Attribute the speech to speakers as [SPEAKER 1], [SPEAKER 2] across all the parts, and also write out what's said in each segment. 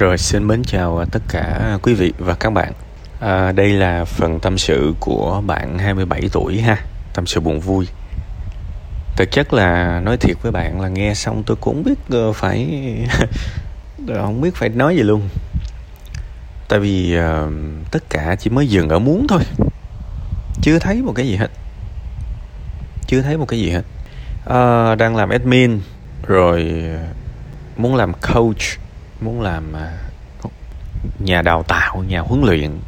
[SPEAKER 1] Rồi xin mến chào à, tất cả quý vị và các bạn. À, Đây là phần tâm sự của bạn 27 tuổi ha Tâm sự buồn vui. Thực chất là nói thiệt với bạn là nghe xong tôi cũng biết ờ, phải Không biết phải nói gì luôn. Tại vì uh, tất cả chỉ mới dừng ở muốn thôi. Chưa thấy một cái gì hết. Chưa thấy một cái gì hết. Uh, Đang làm admin Rồi muốn làm coach muốn làm à, nhà đào tạo nhà huấn luyện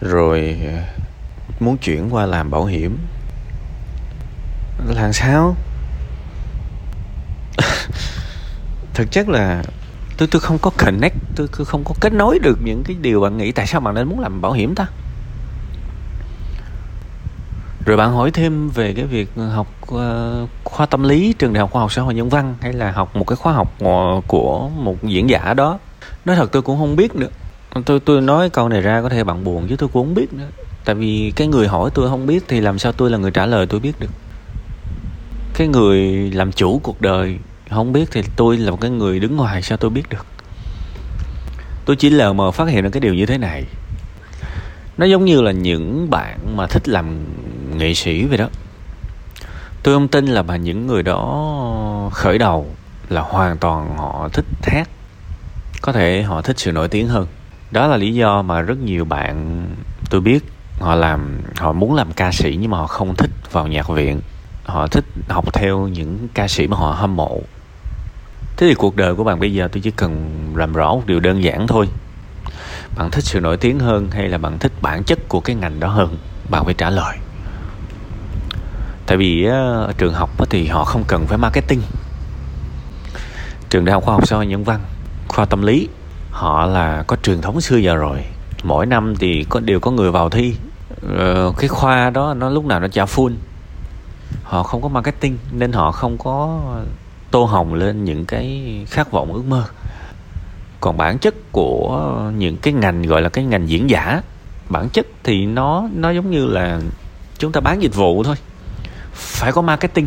[SPEAKER 1] rồi à, muốn chuyển qua làm bảo hiểm. Làm sao? Thực chất là tôi tôi không có connect tôi, tôi không có kết nối được những cái điều bạn nghĩ tại sao bạn nên muốn làm bảo hiểm ta rồi bạn hỏi thêm về cái việc ờ, học uh, khoa tâm lý trường đại học khoa học xã hội nhân văn hay là học một cái khóa học ờ, của một diễn giả đó. Nói thật tôi cũng không biết nữa. Tôi tôi nói câu này ra có thể bạn buồn chứ tôi cũng không biết nữa. Tại vì cái người hỏi tôi không biết thì làm sao tôi là người trả lời tôi biết được. Cái người làm chủ cuộc đời không biết thì tôi là một cái người đứng ngoài sao tôi biết được. Tôi chỉ lờ mờ phát hiện ra cái điều như thế này. Nó giống như là những bạn mà thích làm nghệ sĩ vậy đó. Tôi không tin là mà những người đó khởi đầu là hoàn toàn họ thích hát. Có thể họ thích sự nổi tiếng hơn. Đó là lý do mà rất nhiều bạn, tôi biết, họ làm, họ muốn làm ca sĩ nhưng mà họ không thích vào nhạc viện. Họ thích học theo những ca sĩ mà họ hâm mộ. Thế thì cuộc đời của bạn bây giờ tôi chỉ cần làm rõ một điều đơn giản thôi. Bạn thích sự nổi tiếng hơn hay là bạn thích bản chất của cái ngành đó hơn? Bạn phải trả lời tại vì ở trường học thì họ không cần phải marketing. Trường đại học khoa học xã hội nhân văn khoa tâm lý họ là có truyền thống xưa giờ rồi. Mỗi năm thì có đều có người vào thi. Ờ, cái khoa đó nó lúc nào nó trả full. Họ không có marketing nên họ không có tô hồng lên những cái khát vọng ước mơ. Còn bản chất của những cái ngành gọi là cái ngành diễn giả bản chất thì nó nó giống như là chúng ta bán dịch vụ thôi phải có marketing.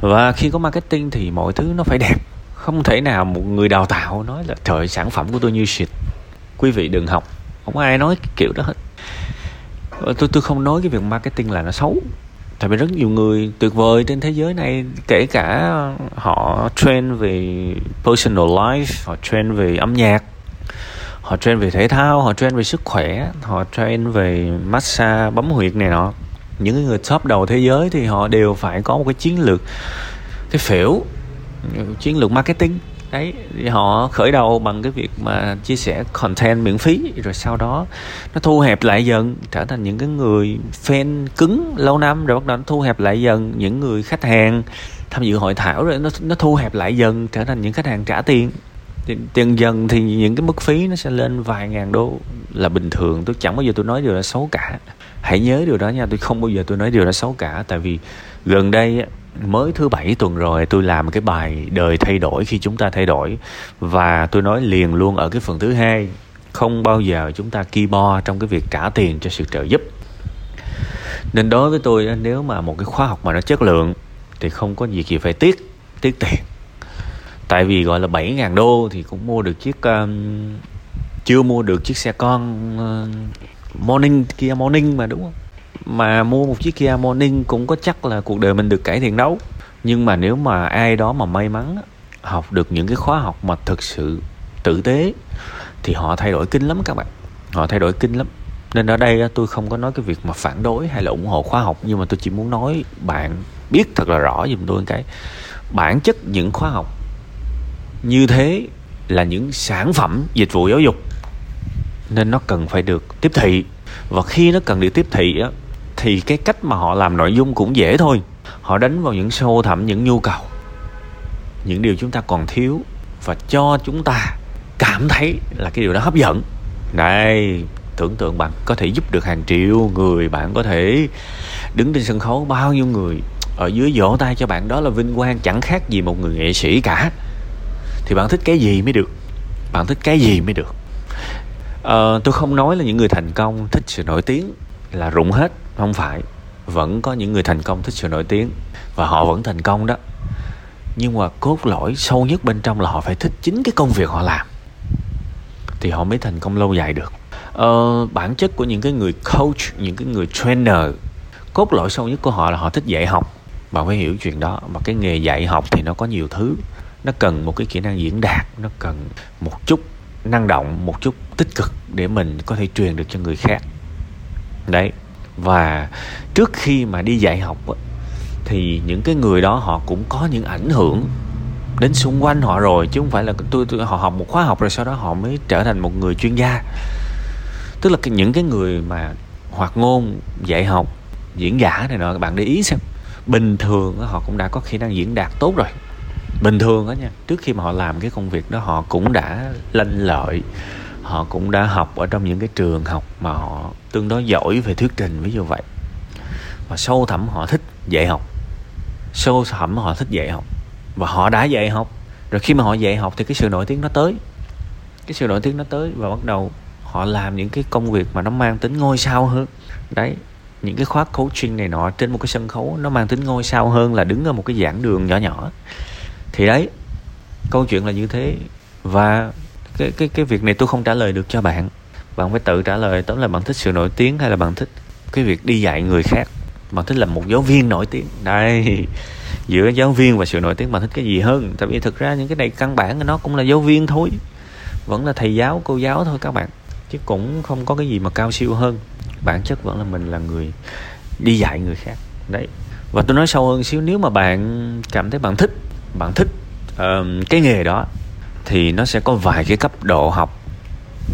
[SPEAKER 1] Và khi có marketing thì mọi thứ nó phải đẹp. Không thể nào một người đào tạo nói là, trời sản phẩm của tôi như shit. Quý vị đừng học. Không ai nói cái kiểu đó hết. Ờ, tôi tôi không nói cái việc marketing là nó xấu. Tại vì rất nhiều người tuyệt vời trên thế giới này, kể cả họ train về personal life, họ train về âm nhạc, họ train về thể thao, họ train về sức khỏe, họ train về massage, bấm huyệt này nọ những người top đầu thế giới thì họ đều phải có một cái chiến lược, cái phễu, chiến lược marketing. Đấy họ khởi đầu bằng cái việc mà chia sẻ content miễn phí, rồi sau đó nó thu hẹp lại dần, trở thành những cái người fan cứng lâu năm, rồi bắt đầu nó thu hẹp lại dần. Những người khách hàng tham dự hội thảo rồi nó nó thu hẹp lại dần, trở thành những khách hàng trả tiền. Tiền dần thì những cái mức phí nó sẽ lên vài ngàn đô là bình thường. Tôi chẳng bao giờ tôi nói điều là xấu cả hãy nhớ điều đó nha tôi không bao giờ tôi nói điều đó xấu cả tại vì gần đây mới thứ bảy tuần rồi tôi làm cái bài đời thay đổi khi chúng ta thay đổi và tôi nói liền luôn ở cái phần thứ hai không bao giờ chúng ta ki bo trong cái việc trả tiền cho sự trợ giúp. Nên đối với tôi nếu mà một cái khóa học mà nó chất lượng thì không có gì gì phải tiếc tiếc tiền. Tại vì gọi là 7.000 đô thì cũng mua được chiếc um, chưa mua được chiếc xe con uh, morning, kia morning mà, đúng không? Mà mua một chiếc Kia Morning cũng có chắc là cuộc đời mình được cải thiện đâu. Nhưng mà nếu mà ai đó mà may mắn học được những cái khóa học mà thực sự tử tế, thì họ thay đổi kinh lắm các bạn. Họ thay đổi kinh lắm. Nên ở đây tôi không có nói cái việc mà phản đối hay là ủng hộ khóa học, nhưng mà tôi chỉ muốn nói bạn biết thật là rõ giùm tôi cái. Bản chất những khóa học như thế là những sản phẩm dịch vụ giáo dục nên nó cần phải được tiếp thị. Và khi nó cần được tiếp thị á, thì cái cách mà họ làm nội dung cũng dễ thôi. Họ đánh vào những sâu thẳm, những nhu cầu, những điều chúng ta còn thiếu và cho chúng ta cảm thấy là cái điều đó hấp dẫn. Đây tưởng tượng bạn có thể giúp được hàng triệu người, bạn có thể đứng trên sân khấu bao nhiêu người, ở dưới vỗ tay cho bạn đó là vinh quang, chẳng khác gì một người nghệ sĩ cả. Thì bạn thích cái gì mới được? Bạn thích cái gì mới được? À, tôi không nói là những người thành công thích sự nổi tiếng là rụng hết không phải. Vẫn có những người thành công thích sự nổi tiếng và họ vẫn thành công đó. Nhưng mà cốt lõi sâu nhất bên trong là họ phải thích chính cái công việc họ làm. Thì họ mới thành công lâu dài được. Ờ, bản chất của những cái người coach những cái người trainer cốt lõi sâu nhất của họ là họ thích dạy học. Bạn phải hiểu chuyện đó. Mà cái nghề dạy học thì nó có nhiều thứ. Nó cần một cái kỹ năng diễn đạt nó cần một chút năng động một chút tích cực để mình có thể truyền được cho người khác. Đấy và trước khi mà đi dạy học thì những cái người đó họ cũng có những ảnh hưởng đến xung quanh họ rồi chứ không phải là tôi, tôi họ học một khóa học rồi sau đó họ mới trở thành một người chuyên gia. Tức là những cái người mà hoạt ngôn dạy học diễn giả này nọ các bạn để ý xem. Bình thường họ cũng đã có khả năng diễn đạt tốt rồi. Bình thường đó nha trước khi mà họ làm cái công việc đó họ cũng đã lanh lợi họ cũng đã học ở trong những cái trường học mà họ tương đối giỏi về thuyết trình, ví dụ vậy. Và sâu thẳm họ thích dạy học. Sâu thẳm họ thích dạy học. Và họ đã dạy học. Rồi khi mà họ dạy học thì cái sự nổi tiếng nó tới. Cái sự nổi tiếng nó tới và bắt đầu họ làm những cái công việc mà nó mang tính ngôi sao hơn. Đấy, những cái khóa coaching này nọ trên một cái sân khấu nó mang tính ngôi sao hơn là đứng ở một cái giảng đường nhỏ nhỏ. Thì đấy, câu chuyện là như thế. Và cái cái cái việc này tôi không trả lời được cho bạn. Bạn phải tự trả lời tóm là bạn thích sự nổi tiếng hay là bạn thích cái việc đi dạy người khác? Bạn thích là một giáo viên nổi tiếng? Đây giữa giáo viên và sự nổi tiếng bạn thích cái gì hơn? Tại vì thực ra những cái này căn bản nó cũng là giáo viên thôi. Vẫn là thầy giáo cô giáo thôi các bạn. Chứ cũng không có cái gì mà cao siêu hơn. Bản chất vẫn là mình là người đi dạy người khác. Đấy. Và tôi nói sâu hơn xíu nếu mà bạn cảm thấy bạn thích bạn thích uh, cái nghề đó thì nó sẽ có vài cái cấp độ học.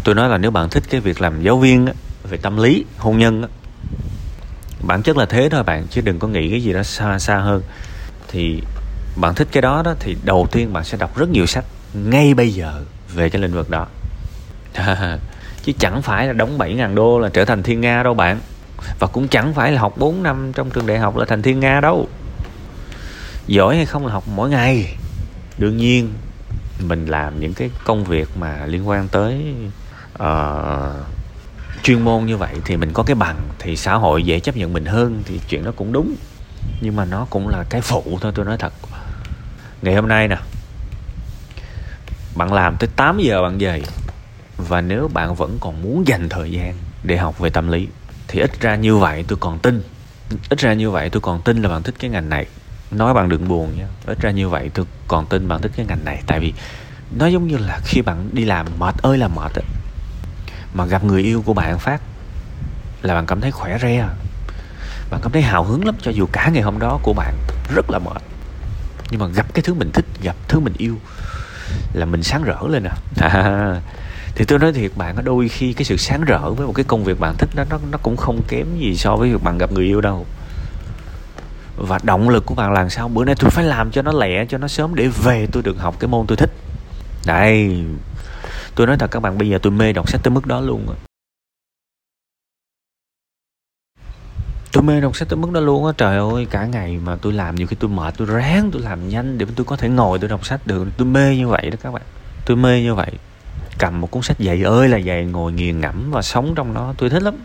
[SPEAKER 1] Tôi nói là nếu bạn thích cái việc làm giáo viên á, về tâm lý hôn nhân á, bản chất là thế thôi bạn chứ đừng có nghĩ cái gì đó xa xa hơn. Thì bạn thích cái đó đó thì đầu tiên bạn sẽ đọc rất nhiều sách ngay bây giờ về cái lĩnh vực đó. Chứ chẳng phải là đóng 7.000 đô là trở thành thiên nga đâu bạn. Và cũng chẳng phải là học 4 năm trong trường đại học là thành thiên nga đâu. Giỏi hay không là học mỗi ngày. Đương nhiên mình làm những cái công việc mà liên quan tới uh, chuyên môn như vậy thì mình có cái bằng thì xã hội dễ chấp nhận mình hơn thì chuyện đó cũng đúng. Nhưng mà nó cũng là cái phụ thôi tôi nói thật. Ngày hôm nay nè bạn làm tới 8 giờ bạn về và nếu bạn vẫn còn muốn dành thời gian để học về tâm lý thì ít ra như vậy tôi còn tin. Ít ra như vậy tôi còn tin là bạn thích cái ngành này nói bạn đừng buồn nha ít ra như vậy tôi còn tin bạn thích cái ngành này. Tại vì nó giống như là khi bạn đi làm mệt ơi là mệt ấy, mà gặp người yêu của bạn phát là bạn cảm thấy khỏe re. Bạn cảm thấy hào hứng lắm cho dù cả ngày hôm đó của bạn rất là mệt. Nhưng mà gặp cái thứ mình thích gặp thứ mình yêu là mình sáng rỡ lên à, à. Thì tôi nói thiệt bạn có đôi khi cái sự sáng rỡ với một cái công việc bạn thích đó nó nó cũng không kém gì so với việc bạn gặp người yêu đâu và động lực của bạn là sao? Bữa nay tôi phải làm cho nó lẹ, cho nó sớm để về tôi được học cái môn tôi thích. Đây tôi nói thật các bạn, bây giờ tôi mê đọc sách tới mức đó luôn rồi. tôi mê đọc sách tới mức đó luôn á. Trời ơi, cả ngày mà tôi làm, nhiều khi tôi mệt, tôi ráng tôi làm nhanh để tôi có thể ngồi tôi đọc sách được. Tôi mê như vậy đó các bạn. Tôi mê như vậy. Cầm một cuốn sách dày ơi là dày ngồi nghiền ngẫm và sống trong nó tôi thích lắm.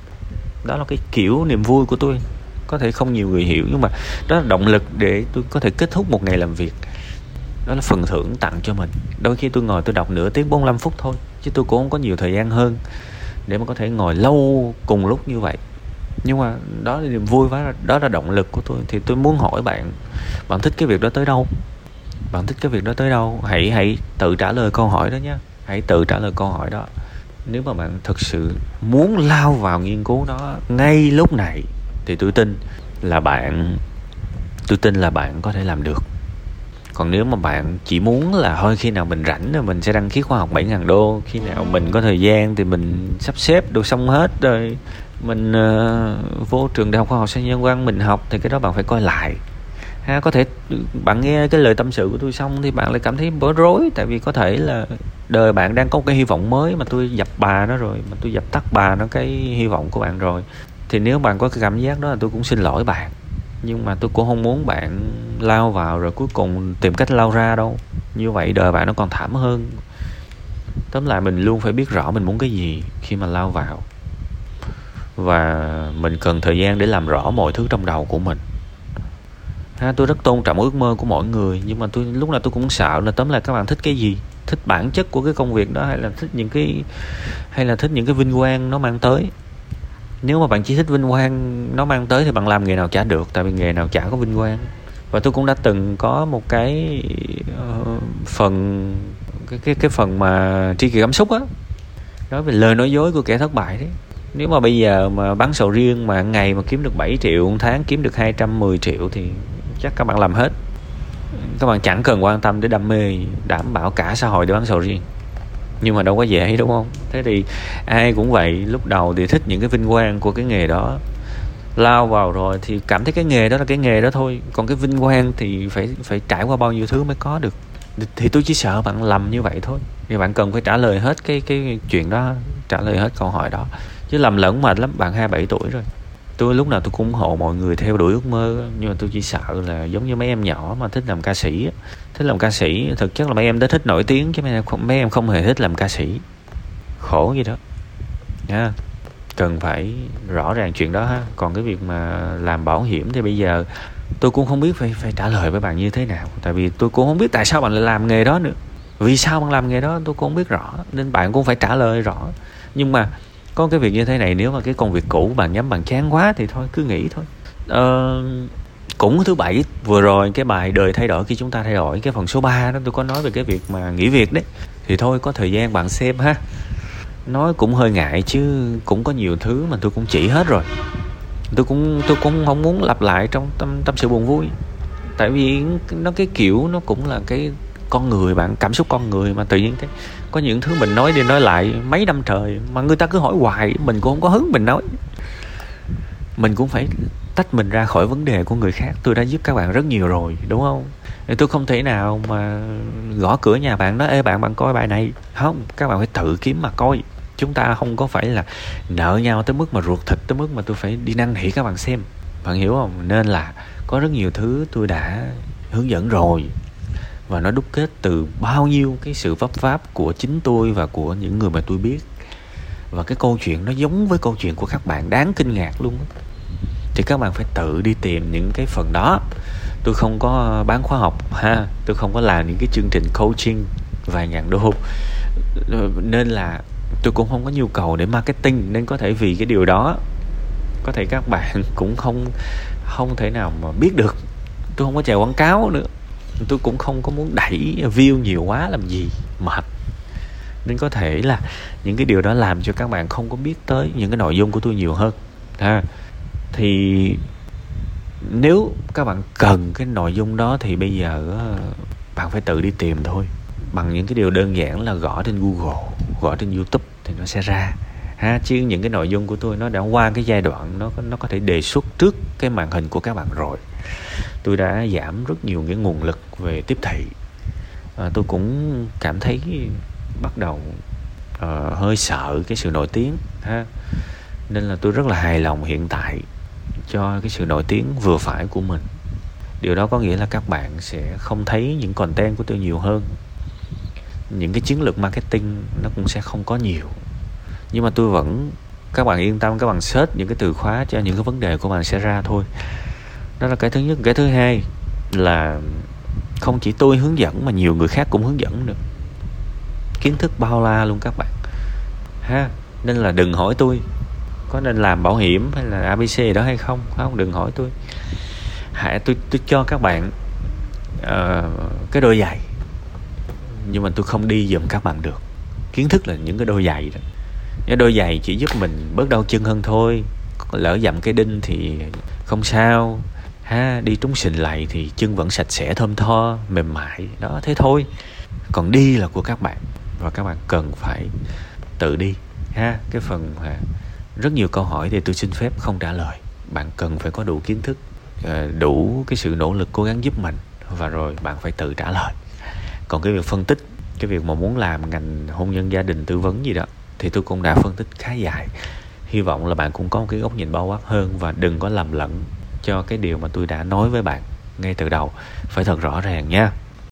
[SPEAKER 1] Đó là cái kiểu niềm vui của tôi có thể không nhiều người hiểu, nhưng mà đó là động lực để tôi có thể kết thúc một ngày làm việc. Đó là phần thưởng tặng cho mình. Đôi khi tôi ngồi tôi đọc nửa tiếng 45 phút thôi, chứ tôi cũng không có nhiều thời gian hơn để mà có thể ngồi lâu cùng lúc như vậy. Nhưng mà đó là niềm vui và đó là động lực của tôi. Thì tôi muốn hỏi bạn bạn thích cái việc đó tới đâu? Bạn thích cái việc đó tới đâu? Hãy hãy tự trả lời câu hỏi đó nhé. Hãy tự trả lời câu hỏi đó. Nếu mà bạn thực sự muốn lao vào nghiên cứu nó ngay lúc này thì tôi tin là bạn tôi tin là bạn có thể làm được. Còn nếu mà bạn chỉ muốn là thôi khi nào mình rảnh rồi mình sẽ đăng ký khóa học 7.000 đô khi nào mình có thời gian thì mình sắp xếp được xong hết rồi mình uh, vô trường đại học khoa học xã nhân văn mình học thì cái đó bạn phải coi lại. Ha có thể bạn nghe cái lời tâm sự của tôi xong thì bạn lại cảm thấy bối rối tại vì có thể là đời bạn đang có cái hy vọng mới mà tôi dập bà nó rồi mà tôi dập tắt bà nó cái hy vọng của bạn rồi thì nếu bạn có cái cảm giác đó là tôi cũng xin lỗi bạn. Nhưng mà tôi cũng không muốn bạn lao vào rồi cuối cùng tìm cách lao ra đâu. Như vậy đời bạn nó còn thảm hơn. Tóm lại mình luôn phải biết rõ mình muốn cái gì khi mà lao vào. Và mình cần thời gian để làm rõ mọi thứ trong đầu của mình. Ha, tôi rất tôn trọng ước mơ của mỗi người, nhưng mà tôi, lúc nào tôi cũng sợ là tóm lại các bạn thích cái gì? Thích bản chất của cái công việc đó hay là thích những cái, hay là thích những cái vinh quang nó mang tới? Nếu mà bạn chỉ thích vinh quang nó mang tới thì bạn làm nghề nào chả được tại vì nghề nào chả có vinh quang. Và tôi cũng đã từng có một cái uh, phần cái cái cái phần mà tri kỷ cảm xúc á. Nói về lời nói dối của kẻ thất bại đấy. Nếu mà bây giờ mà bán sầu riêng mà ngày mà kiếm được 7 triệu một tháng kiếm được 210 triệu thì chắc các bạn làm hết. Các bạn chẳng cần quan tâm đến đam mê đảm bảo cả xã hội để bán sầu riêng nhưng mà đâu có dễ, đúng không? Thế thì ai cũng vậy, lúc đầu thì thích những cái vinh quang của cái nghề đó. Lao vào rồi thì cảm thấy cái nghề đó là cái nghề đó thôi. Còn cái vinh quang thì phải phải trải qua bao nhiêu thứ mới có được. Thì tôi chỉ sợ bạn lầm như vậy thôi. Thì bạn cần phải trả lời hết cái cái chuyện đó, trả lời hết câu hỏi đó. Chứ lầm lẫn mệt lắm, bạn 27 tuổi rồi tôi lúc nào tôi cũng ủng hộ mọi người theo đuổi ước mơ nhưng mà tôi chỉ sợ là giống như mấy em nhỏ mà thích làm ca sĩ thích làm ca sĩ thực chất là mấy em đã thích nổi tiếng chứ mấy em không, mấy em không hề thích làm ca sĩ. Khổ gì đó. Nha. Cần phải rõ ràng chuyện đó ha. Còn cái việc mà làm bảo hiểm thì bây giờ tôi cũng không biết phải phải trả lời với bạn như thế nào. Tại vì tôi cũng không biết tại sao bạn lại làm nghề đó nữa. Vì sao bạn làm nghề đó tôi cũng không biết rõ nên bạn cũng phải trả lời rõ. Nhưng mà có cái việc như thế này nếu mà cái công việc cũ bạn nhắm bạn chán quá thì thôi cứ nghỉ thôi. Ờ, cũng thứ bảy vừa rồi cái bài đời thay đổi khi chúng ta thay đổi cái phần số 3 đó tôi có nói về cái việc mà nghỉ việc đấy. Thì thôi có thời gian bạn xem ha. Nói cũng hơi ngại chứ cũng có nhiều thứ mà tôi cũng chỉ hết rồi. Tôi cũng tôi cũng không muốn lặp lại trong tâm tâm sự buồn vui. Tại vì nó cái kiểu nó cũng là cái con người bạn cảm xúc con người mà tự nhiên thế có những thứ mình nói đi nói lại mấy năm trời mà người ta cứ hỏi hoài, mình cũng không có hứng mình nói. Mình cũng phải tách mình ra khỏi vấn đề của người khác. Tôi đã giúp các bạn rất nhiều rồi, đúng không? Tôi không thể nào mà gõ cửa nhà bạn nói, ê, bạn bạn coi bài này. Không, các bạn phải tự kiếm mà coi. Chúng ta không có phải là nợ nhau tới mức mà ruột thịt, tới mức mà tôi phải đi năn nỉ các bạn xem. Bạn hiểu không? Nên là có rất nhiều thứ tôi đã hướng dẫn rồi và nó đúc kết từ bao nhiêu cái sự vấp váp của chính tôi và của những người mà tôi biết. Và cái câu chuyện nó giống với câu chuyện của các bạn đáng kinh ngạc luôn thì các bạn phải tự đi tìm những cái phần đó. Tôi không có bán khóa học, ha. Tôi không có làm những cái chương trình coaching vài ngàn đô. Nên là tôi cũng không có nhu cầu để marketing, nên có thể vì cái điều đó, có thể các bạn cũng không không thể nào mà biết được. Tôi không có chạy quảng cáo nữa tôi cũng không có muốn đẩy view nhiều quá làm gì mệt. Nên có thể là những cái điều đó làm cho các bạn không có biết tới những cái nội dung của tôi nhiều hơn, ha. Thì nếu các bạn cần cái nội dung đó thì bây giờ ờ, bạn phải tự đi tìm thôi. Bằng những cái điều đơn giản là gõ trên Google, gõ trên YouTube thì nó sẽ ra, ha. Chứ những cái nội dung của tôi nó đã qua cái giai đoạn nó nó có thể đề xuất trước cái màn hình của các bạn rồi tôi đã giảm rất nhiều cái nguồn lực về tiếp thị. À, tôi cũng cảm thấy bắt đầu uh, hơi sợ cái sự nổi tiếng ha. Nên là tôi rất là hài lòng hiện tại cho cái sự nổi tiếng vừa phải của mình. Điều đó có nghĩa là các bạn sẽ không thấy những content của tôi nhiều hơn. Những cái chiến lược marketing nó cũng sẽ không có nhiều. Nhưng mà tôi vẫn các bạn yên tâm các bạn search những cái từ khóa cho những cái vấn đề của bạn sẽ ra thôi đó là cái thứ nhất. Cái thứ hai là không chỉ tôi hướng dẫn mà nhiều người khác cũng hướng dẫn được kiến thức bao la luôn các bạn. Ha nên là đừng hỏi tôi có nên làm bảo hiểm hay là abc đó hay không. Không đừng hỏi tôi. Hãy tôi tôi cho các bạn uh, cái đôi giày. Nhưng mà tôi không đi giùm các bạn được. Kiến thức là những cái đôi giày đó. Cái đôi giày chỉ giúp mình bớt đau chân hơn thôi. Lỡ dặm cái đinh thì không sao ha, đi trúng xình lầy thì chân vẫn sạch sẽ, thơm tho, mềm mại. Đó, thế thôi. Còn đi là của các bạn, và các bạn cần phải tự đi. Ha, cái phần mà rất nhiều câu hỏi thì tôi xin phép không trả lời. Bạn cần phải có đủ kiến thức ờ, đủ cái sự nỗ lực cố gắng giúp mình, và rồi bạn phải tự trả lời. Còn cái việc phân tích, cái việc mà muốn làm ngành hôn nhân gia đình tư vấn gì đó, thì tôi cũng đã phân tích khá dài. Hy vọng là bạn cũng có một cái góc nhìn bao quát hơn, và đừng có lầm lẫn cho cái điều mà tôi đã nói với bạn ngay từ đầu. Phải thật rõ ràng nha.